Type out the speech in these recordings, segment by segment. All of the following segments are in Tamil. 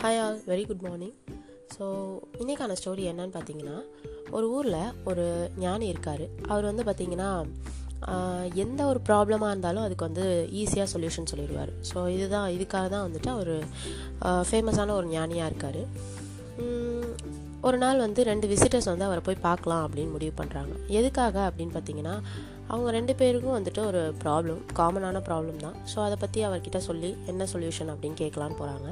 Hi all very good morning so இன்றைக்கான ஸ்டோரி என்னன்னு பார்த்தீங்கன்னா ஒரு ஊரில் ஒரு ஞானி இருக்கார். அவர் வந்து பார்த்தீங்கன்னா எந்த ஒரு ப்ராப்ளமாக இருந்தாலும் அதுக்கு வந்து ஈஸியாக சொல்யூஷன் சொல்லிடுவார். ஸோ இதுதான் இதுக்காக தான் வந்துட்டு அவர் ஃபேமஸான ஒரு ஞானியாக இருக்கார். ஒரு நாள் வந்து ரெண்டு விசிட்டர்ஸ் வந்து அவரை போய் பார்க்கலாம் அப்படின்னு முடிவு பண்ணுறாங்க எதுக்காக அப்படின்னு பார்த்தீங்கன்னா அவங்க ரெண்டு பேருக்கும் வந்துட்டு ஒரு ப்ராப்ளம் காமனான ப்ராப்ளம் தான். ஸோ அதை பற்றி அவர்கிட்ட சொல்லி என்ன சொல்யூஷன் அப்படின்னு கேட்கலான்னு போகிறாங்க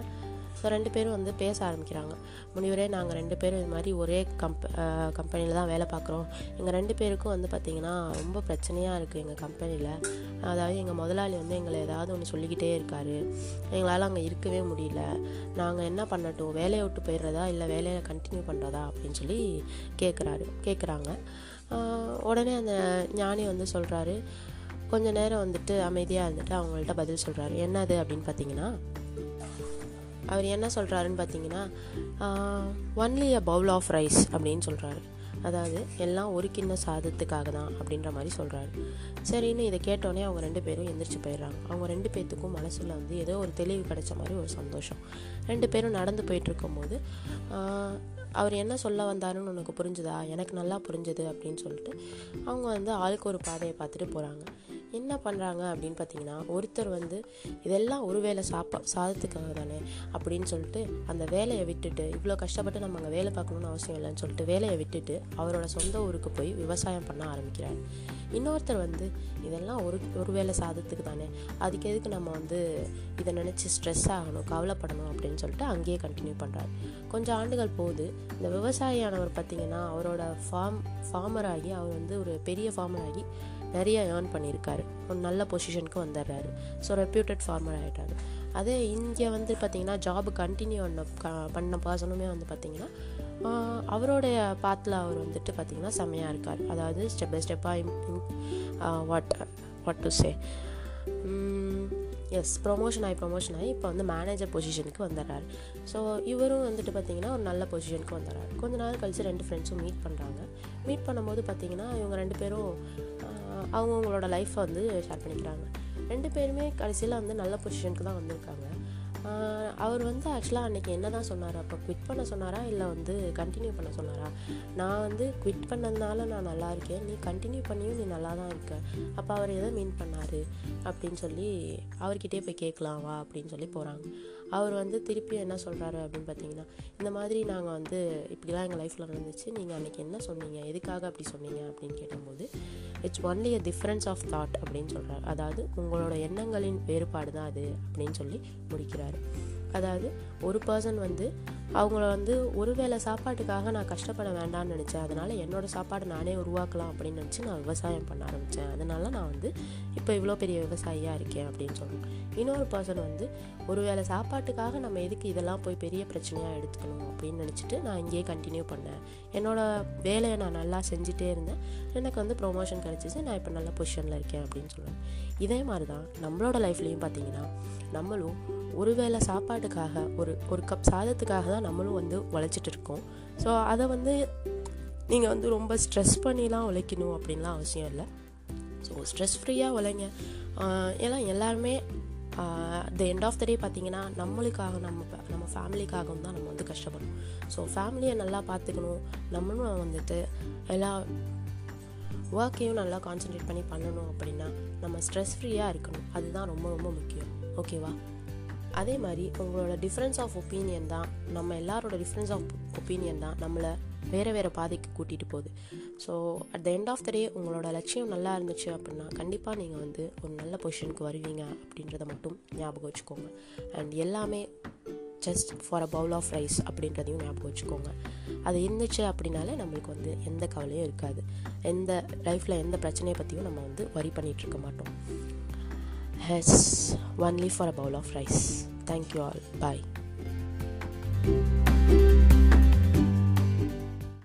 ஸோ ரெண்டு பேரும் வந்து பேச ஆரம்பிக்கிறாங்க. முனிவரே நாங்கள் ரெண்டு பேரும் இது மாதிரி ஒரே கம்ப கம்பெனியில் தான் வேலை பார்க்குறோம். எங்கள் ரெண்டு பேருக்கும் வந்து பார்த்திங்கன்னா ரொம்ப பிரச்சனையாக இருக்குது எங்கள் கம்பெனியில் அதாவது எங்கள் முதலாளி வந்து எங்களை ஏதாவது ஒன்று சொல்லிக்கிட்டே இருக்காரு. எங்களால் அங்கே இருக்கவே முடியல. நாங்கள் என்ன பண்ணட்டும்? வேலையை விட்டு போயிடுறதா? இல்லை வேலையை கண்டினியூ பண்ணுறதா அப்படின்னு சொல்லி கேட்குறாரு கேட்குறாங்க உடனே அந்த ஞானி வந்து சொல்கிறாரு கொஞ்ச நேரம் வந்துட்டு அமைதியாக இருந்துட்டு அவங்கள்ட்ட பதில் சொல்கிறாரு என்னது அப்படின்னு பார்த்தீங்கன்னா அவர் என்ன சொல்கிறாருன்னு பார்த்தீங்கன்னா only a bowl of rice அப்படின்னு சொல்கிறாரு அதாவது எல்லாம் ஒரு கிண்ண சாதத்துக்காக தான் அப்படின்ற மாதிரி சொல்கிறாரு சரின்னு இதை கேட்டோடனே அவங்க ரெண்டு பேரும் எந்திரிச்சு போயிடுறாங்க. அவங்க ரெண்டு பேர்த்துக்கும் மனசில் வந்து ஏதோ ஒரு தெளிவு கிடைச்ச மாதிரி ஒரு சந்தோஷம். ரெண்டு பேரும் நடந்து போயிட்டுருக்கும்போது அவர் என்ன சொல்ல வந்தாருன்னு உனக்கு புரிஞ்சுதா? எனக்கு நல்லா புரிஞ்சுது அப்படின்னு சொல்லிட்டு அவங்க வந்து ஆளுக்கு ஒரு பாதையை பார்த்துட்டு போகிறாங்க என்ன பண்ணுறாங்க அப்படின்னு பார்த்தீங்கன்னா ஒருத்தர் வந்து இதெல்லாம் ஒரு வேளை சாப்பா சாதத்துக்காக தானே? அப்படின்னு சொல்லிட்டு அந்த வேலையை விட்டுட்டு இவ்வளோ கஷ்டப்பட்டு நம்ம அங்கே வேலை பார்க்கணுன்னு அவசியம் இல்லைன்னு சொல்லிட்டு வேலையை விட்டுட்டு அவரோட சொந்த ஊருக்கு போய் விவசாயம் பண்ண ஆரம்பிக்கிறார். இன்னொருத்தர் வந்து இதெல்லாம் ஒரு ஒரு வேளை சாதத்துக்கு தானே? அதுக்கு எதுக்கு நம்ம வந்து இதை நினச்சி ஸ்ட்ரெஸ் ஆகணும் கவலைப்படணும்? அப்படின்னு சொல்லிட்டு அங்கேயே கண்டினியூ பண்ணுறாரு கொஞ்சம் ஆண்டுகள் போகுது. இந்த விவசாயியானவர் பார்த்திங்கன்னா அவரோட ஃபார்ம் ஃபார்மர் ஆகி அவர் வந்து ஒரு பெரிய ஃபார்மர் ஆகி நிறைய ஏர்ன் பண்ணியிருக்காரு. ஒரு நல்ல பொசிஷனுக்கு வந்துடுறாரு. ஸோ ரெப்யூட்டட் ஃபார்மர் ஆகிட்டாரு அதே இங்கே வந்து பார்த்தீங்கன்னா ஜாப் கண்டினியூ பண்ண க- பண்ண பர்சனுமே வந்து பார்த்தீங்கன்னா அவருடைய பாத்தில் அவர் வந்துட்டு பார்த்தீங்கன்னா செம்மையாக இருக்கார். அதாவது ஸ்டெப் பை ஸ்டெப்பாக what what to say S promotion ஆகி ப்ரொமோஷன் ஆகி இப்போ வந்து மேனேஜர் பொசிஷனுக்கு வந்துடுறாரு. ஸோ இவரும் வந்துட்டு பார்த்தீங்கன்னா ஒரு நல்ல பொசிஷனுக்கு வந்துடுறாரு. கொஞ்ச நாள் கழிச்சு ரெண்டு ஃப்ரெண்ட்ஸும் மீட் பண்ணுறாங்க மீட் பண்ணும்போது பார்த்தீங்கன்னா இவங்க ரெண்டு பேரும் அவங்கவுங்களோட லைஃப்பை வந்து ஷேர் பண்ணிக்கிறாங்க. ரெண்டு பேருமே கடைசியில் வந்து நல்ல பொசிஷனுக்கு தான் வந்திருக்காங்க. அவர் வந்து ஆக்சுவலாக அன்றைக்கி என்ன தான் சொன்னார்? அப்போ குவிட் பண்ண சொன்னாரா? இல்லை வந்து கண்டினியூ பண்ண சொன்னாரா? நான் வந்து குவிட் பண்ணதுனால நான் நல்லா இருக்கேன். நீ கண்டினியூ பண்ணியும் நீ நல்லா தான் இருக்க. அப்போ அவர் எதை மீன் பண்ணார்? அப்படின்னு சொல்லி அவர்கிட்டே போய் கேட்கலாம் வா அப்படின்னு சொல்லி போகிறாங்க அவர் வந்து திருப்பி என்ன சொல்கிறாரு அப்படின்னு பார்த்தீங்கன்னா இந்த மாதிரி நாங்கள் வந்து இப்படிலாம் எங்கள் லைஃப்பில் நடந்துச்சு. நீங்கள் அன்றைக்கி என்ன சொன்னீங்க? எதுக்காக அப்படி சொன்னீங்க? அப்படின்னு கேட்டபோது it's only a difference of thought அப்படின்னு சொல்கிறார் அதாவது உங்களோட எண்ணங்களின் வேறுபாடு தான் அது அப்படின்னு சொல்லி முடிக்கிறாரு. அதாவது ஒரு பர்சன் வந்து அவங்கள வந்து ஒருவேளை சாப்பாட்டுக்காக நான் கஷ்டப்பட வேண்டாம்னு நினச்சேன். அதனால் என்னோடய சாப்பாடு நானே உருவாக்கலாம் அப்படின்னு நினச்சி நான் விவசாயம் பண்ண ஆரம்பித்தேன் அதனால நான் வந்து இப்போ இவ்வளோ பெரிய விவசாயியாக இருக்கேன் அப்படின்னு சொல்லுவேன் இன்னொரு பர்சன் வந்து ஒருவேளை சாப்பாட்டுக்காக நம்ம எதுக்கு இதெல்லாம் போய் பெரிய பிரச்சனையாக எடுத்துக்கணும் அப்படின்னு நினச்சிட்டு நான் இங்கேயே கண்டினியூ பண்ணேன். என்னோடய வேலையை நான் நல்லா செஞ்சுட்டே இருந்தேன். எனக்கு வந்து ப்ரொமோஷன் கிடச்சிச்சு. நான் இப்போ நல்ல பொசிஷனில் இருக்கேன் அப்படின்னு சொல்லுவேன் இதே மாதிரி தான் நம்மளோட லைஃப்லேயும் பார்த்தீங்கன்னா நம்மளும் ஒருவேளை சாப்பாட்டுக்காக ஒரு ஒரு கப் சாதத்துக்காக தான் நம்மளும் வந்து உழைச்சிட்டு இருக்கோம் ஸோ அதை வந்து நீங்கள் வந்து ரொம்ப ஸ்ட்ரெஸ் பண்ணிலாம் உழைக்கணும் அப்படின்லாம் அவசியம் இல்லை. ஸோ ஸ்ட்ரெஸ் ஃப்ரீயாக உழைங்க. ஏன்னா எல்லாருமே த எண்ட் ஆஃப் த டே பார்த்தீங்கன்னா நம்மளுக்காக நம்ம நம்ம ஃபேமிலிக்காகவும் தான் நம்ம வந்து கஷ்டப்படணும். ஸோ ஃபேமிலியை நல்லா பார்த்துக்கணும். நம்மளும் வந்துட்டு எல்லா ஒர்க்கையும் நல்லா கான்சென்ட்ரேட் பண்ணி பண்ணணும் அப்படின்னா நம்ம ஸ்ட்ரெஸ் ஃப்ரீயாக இருக்கணும். அதுதான் ரொம்ப ரொம்ப முக்கியம். ஓகேவா அதே மாதிரி உங்களோட டிஃப்ரென்ஸ் ஆஃப் ஒப்பீனியன் தான் நம்ம எல்லாரோட டிஃப்ரென்ஸ் ஆஃப் ஒப்பீனியன் தான் நம்மளை வேறு வேறு பாதைக்கு கூட்டிகிட்டு போகுது. So at the end of the day உங்களோட லட்சியம் நல்லா இருந்துச்சு அப்படின்னா கண்டிப்பாக நீங்கள் வந்து ஒரு நல்ல பொசிஷனுக்கு வருவீங்க அப்படின்றத மட்டும் ஞாபகம் வச்சுக்கோங்க. அண்ட் எல்லாமே just for a bowl of rice அப்படின்றதையும் ஞாபகம் வச்சுக்கோங்க. அது இருந்துச்சு அப்படின்னாலே நம்மளுக்கு வந்து எந்த கவலையும் இருக்காது. எந்த லைஃப்பில் எந்த பிரச்சனையை பற்றியும் நம்ம வந்து வரி பண்ணிகிட்டு இருக்க has only for a bowl of rice. Thank you all. Bye.